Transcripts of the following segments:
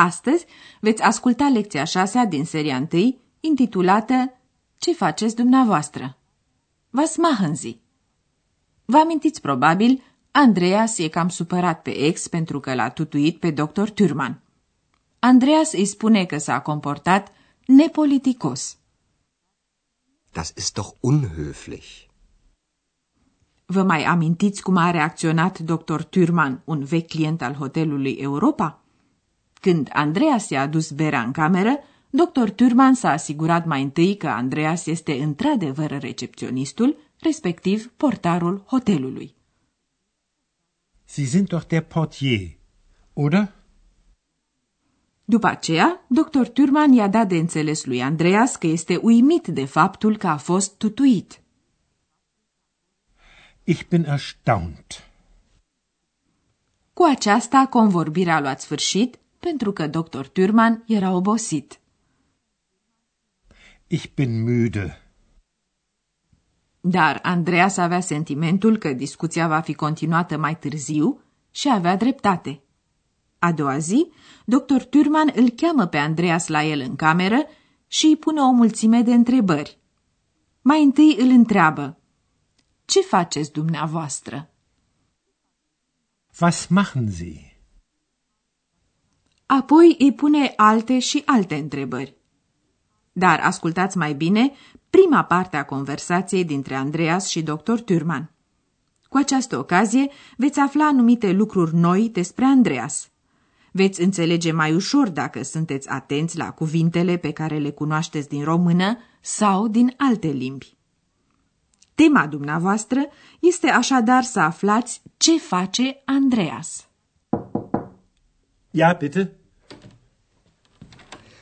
Astăzi veți asculta lecția șasea din seria 1, intitulată Ce faceți dumneavoastră? Was machen Sie? Vă amintiți probabil, Andreas e cam supărat pe ex pentru că l-a tutuit pe dr. Turman. Andreas îi spune că s-a comportat nepoliticos. Das ist doch unhöflich. Vă mai amintiți cum a reacționat dr. Turman, un vechi client al hotelului Europa? Când Andreas i-a adus berea în cameră, dr. Turman s-a asigurat mai întâi că Andreas este într-adevăr recepționistul, respectiv portarul hotelului. Sie sind doch der Portier, oder? După aceea, dr. Turman i-a dat de înțeles lui Andreas că este uimit de faptul că a fost tutuit. Ich bin erstaunt. Cu aceasta, convorbirea a luat sfârșit pentru că dr. Turman era obosit. Ich bin müde. Dar Andreas avea sentimentul că discuția va fi continuată mai târziu și avea dreptate. A doua zi, dr. Turman îl cheamă pe Andreas la el în cameră și îi pune o mulțime de întrebări. Mai întâi îl întreabă, Ce faceți dumneavoastră? Was machen Sie? Apoi îi pune alte și alte întrebări. Dar ascultați mai bine prima parte a conversației dintre Andreas și dr. Turman. Cu această ocazie veți afla anumite lucruri noi despre Andreas. Veți înțelege mai ușor dacă sunteți atenți la cuvintele pe care le cunoașteți din română sau din alte limbi. Tema dumneavoastră este așadar să aflați ce face Andreas. Ja, bitte.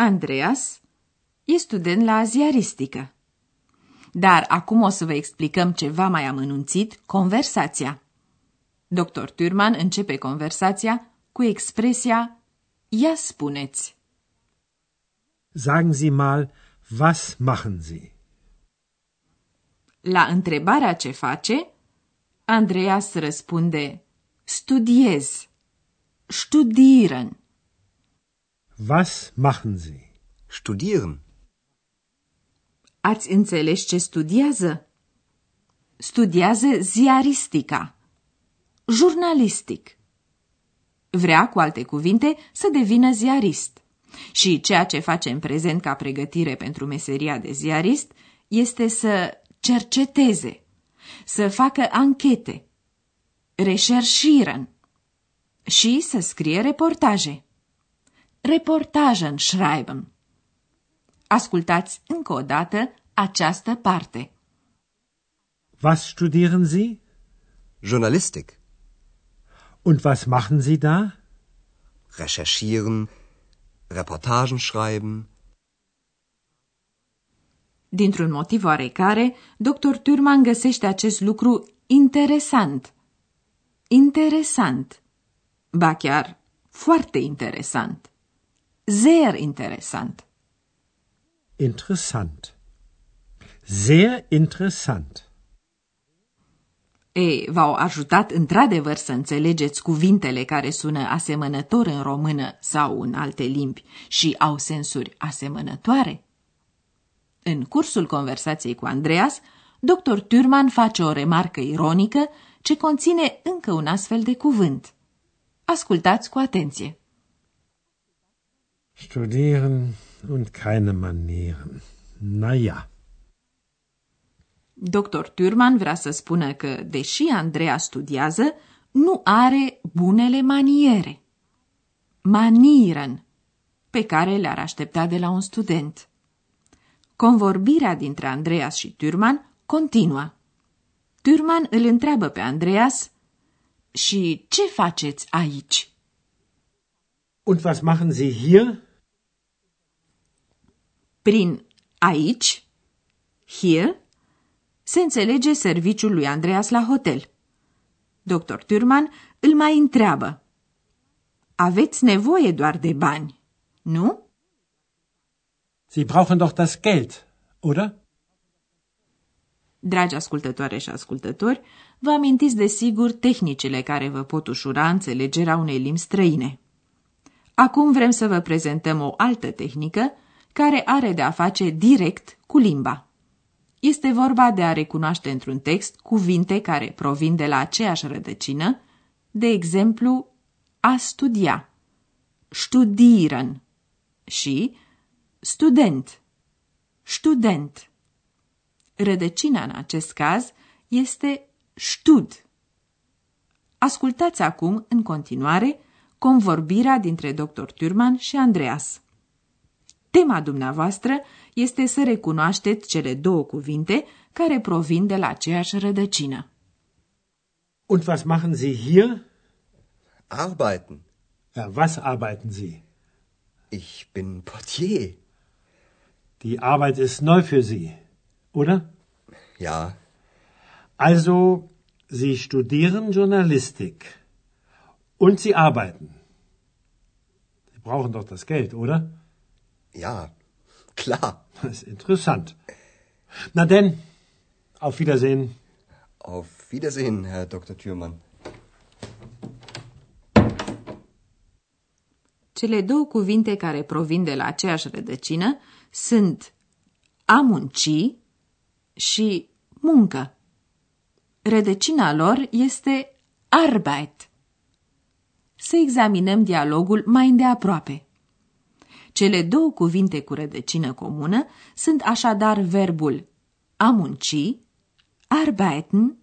Andreas e student la ziaristică. Dar acum o să vă explicăm ceva mai amănunțit conversația. Dr. Turman începe conversația cu expresia Ia spuneți. Sagen Sie mal, was machen Sie? La întrebarea ce face, Andreas răspunde Studiez. Studieren. Was machen Sie? Studieren. Ați înțeles ce studiază? Studiază ziaristica. Jurnalistic. Vrea, cu alte cuvinte, să devină ziarist. Și ceea ce face în prezent ca pregătire pentru meseria de ziarist este să cerceteze, să facă anchete, recherchieren și să scrie reportaje. Reportagen schreiben. Ascultați încă o dată această parte. Was studieren Sie? Journalistik. Und was machen Sie da? Recherchieren, Reportagen schreiben. Dintr-un motiv oarecare, dr. Turman găsește acest lucru interesant. Interesant. Ba chiar foarte interesant. Sehr interesant. Interessant. Sehr interessant. Ei, v-au ajutat într-adevăr să înțelegeți cuvintele care sună asemănător în română sau în alte limbi și au sensuri asemănătoare? În cursul conversației cu Andreas, dr. Turman face o remarcă ironică ce conține încă un astfel de cuvânt. Ascultați cu atenție. Studieren und keine Manieren. Na ja. Dr. Turman vrea să spună că, deși Andreea studiază, nu are bunele maniere. Manieren, pe care le-ar aștepta de la un student. Convorbirea dintre Andreas și Turman continuă. Turman îl întreabă pe Andreas și ce faceți aici? Und was machen Sie hier? Prin aici, here, se înțelege serviciul lui Andreas la hotel. Dr. Turman îl mai întreabă. Aveți nevoie doar de bani, nu? Sie brauchen doch das Geld, oder? Dragi ascultătoare și ascultători, vă amintiți de sigur tehnicile care vă pot ușura înțelegerea unei limbi străine. Acum vrem să vă prezentăm o altă tehnică care are de a face direct cu limba. Este vorba de a recunoaște într-un text cuvinte care provin de la aceeași rădăcină, de exemplu, a studia, studieren și student, student. Rădăcina în acest caz este stud. Ascultați acum, în continuare, convorbirea dintre dr. Turman și Andreas. Tema dumneavoastră este să recunoașteți cele două cuvinte care provin de la aceeași rădăcină. Und was machen Sie hier? Arbeiten. Ja, was arbeiten Sie? Ich bin Portier. Die Arbeit ist neu für Sie, oder? Ja. Also, Sie studieren Journalistik. Und Sie arbeiten. Sie brauchen doch das Geld, oder? Ja, klar. Das ist interessant. Na denn, auf Wiedersehen. Auf Wiedersehen, Herr Dr. Thürmann. Cele două cuvinte care provin de la aceeași rădăcină sunt a munci și muncă. Rădăcina lor este Arbeit. Să examinăm dialogul mai îndeaproape. Cele două cuvinte cu rădăcină comună sunt așadar verbul a munci, arbeiten,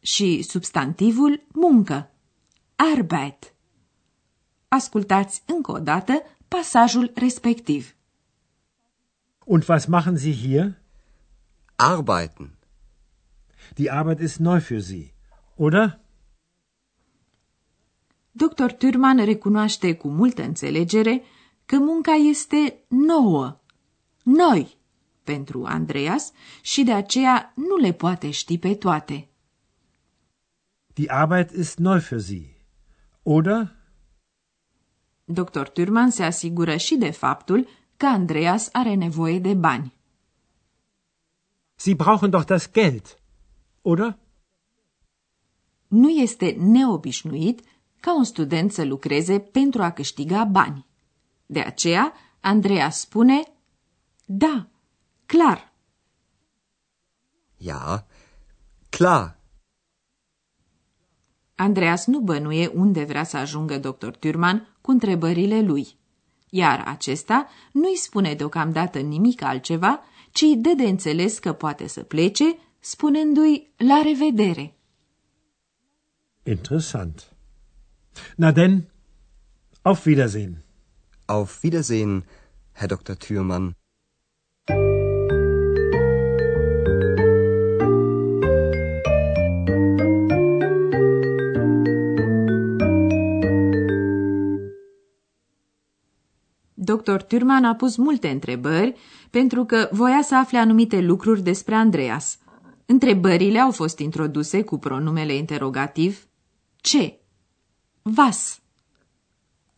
și substantivul muncă, Arbeit. Ascultați încă o dată pasajul respectiv. Und was machen Sie hier? Arbeiten. Die Arbeit ist neu für Sie, oder? Dr. Turman recunoaște cu multă înțelegere că munca este nouă, noi, pentru Andreas și de aceea nu le poate ști pe toate. Die Arbeit ist neu für Sie, oder? Dr. Turman se asigură și de faptul că Andreas are nevoie de bani. Sie brauchen doch das Geld, oder? Nu este neobișnuit ca un student să lucreze pentru a câștiga bani. De aceea, Andreas spune, da, clar. Ja, klar. Andreas nu bănuie unde vrea să ajungă dr. Turman cu întrebările lui. Iar acesta nu-i spune deocamdată nimic altceva, ci îi dă de înțeles că poate să plece, spunându-i la revedere. Interessant. Na denn, auf Wiedersehen. Auf Wiedersehen, Herr Dr. Thürmann. Dr. Turman a pus multe întrebări pentru că voia să afle anumite lucruri despre Andreas. Întrebările au fost introduse cu pronumele interogativ ce, vas.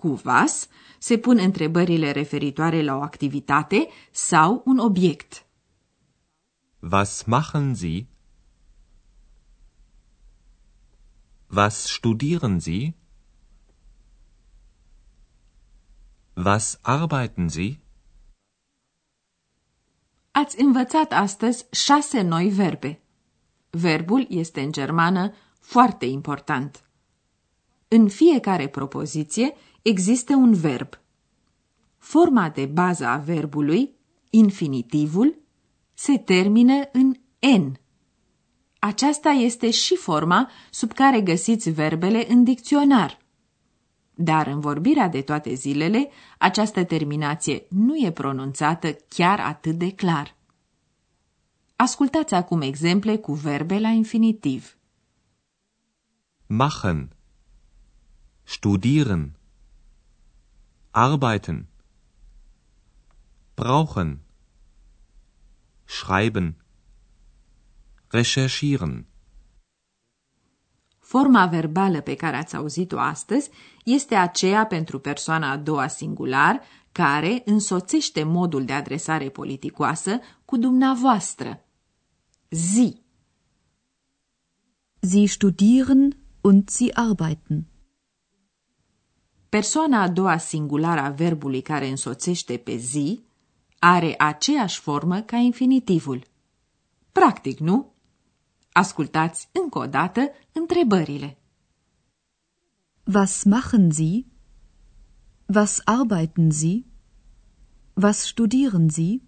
Cu vas se pun întrebările referitoare la o activitate sau un obiect. Was machen Sie? Was studieren Sie? Was arbeiten Sie? Ați învățat astăzi șase noi verbe. Verbul este în germană foarte important. În fiecare propoziție există un verb. forma de bază a verbului, infinitivul, se termină în N. Aceasta este și forma sub care găsiți verbele în dicționar. Dar în vorbirea de toate zilele, această terminație nu e pronunțată chiar atât de clar. Ascultați acum exemple cu verbe la infinitiv. Machen. Studieren. Arbeiten. Brauchen. Schreiben. Recherchieren. Forma verbală pe care ați auzit-o astăzi este aceea pentru persoana a doua singular care însoțește modul de adresare politicoasă cu dumneavoastră. Sie. Sie studieren und sie arbeiten. Persoana a doua singulară a verbului care însoțește pe zi are aceeași formă ca infinitivul. Practic, nu? Ascultați încă o dată întrebările. Was machen Sie? Was arbeiten Sie? Was studieren Sie?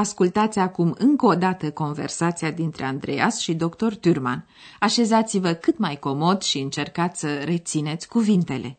Ascultați acum încă o dată conversația dintre Andreas și dr. Turman. Așezați-vă cât mai comod și încercați să rețineți cuvintele.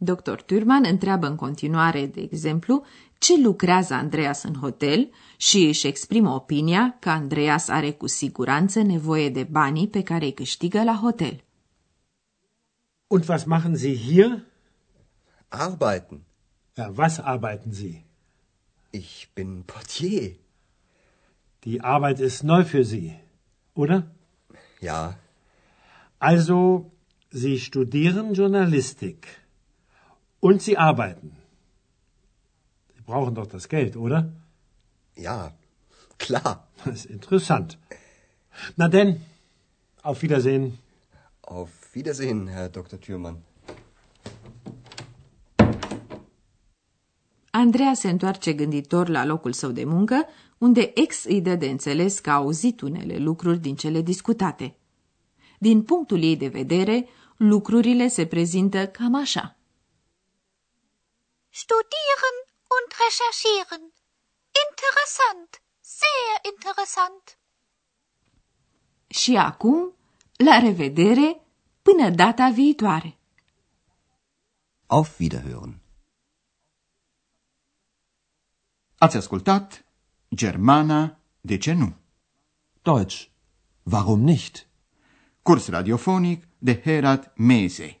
Dr. Turman întreabă în continuare, de exemplu, ce lucrează Andreas în hotel și își exprimă opinia că Andreas are cu siguranță nevoie de banii pe care îi câștigă la hotel. Und was machen Sie hier? Arbeiten. Ja, was arbeiten Sie? Ich bin Portier. Die Arbeit ist neu für Sie, oder? Ja, Also, Sie studieren Journalistik. Und Sie arbeiten. Sie brauchen doch das Geld, oder? ja, klar. Das ist interessant. Na denn, auf Wiedersehen. Auf Wiedersehen, Herr Dr. Thürmann. Andreea se întoarce gânditor la locul său de muncă, unde ex îi dă de înțeles că a auzit unele lucruri din cele discutate. Din punctul ei de vedere, lucrurile se prezintă cam așa. Studieren und recherchieren. Interessant, sehr interessant. Și acum, la revedere, până data viitoare! Auf Wiederhören. Ați ascultat Germana, de ce nu? Deutsch. Warum nicht? Curs radiofonic de Herat Mese.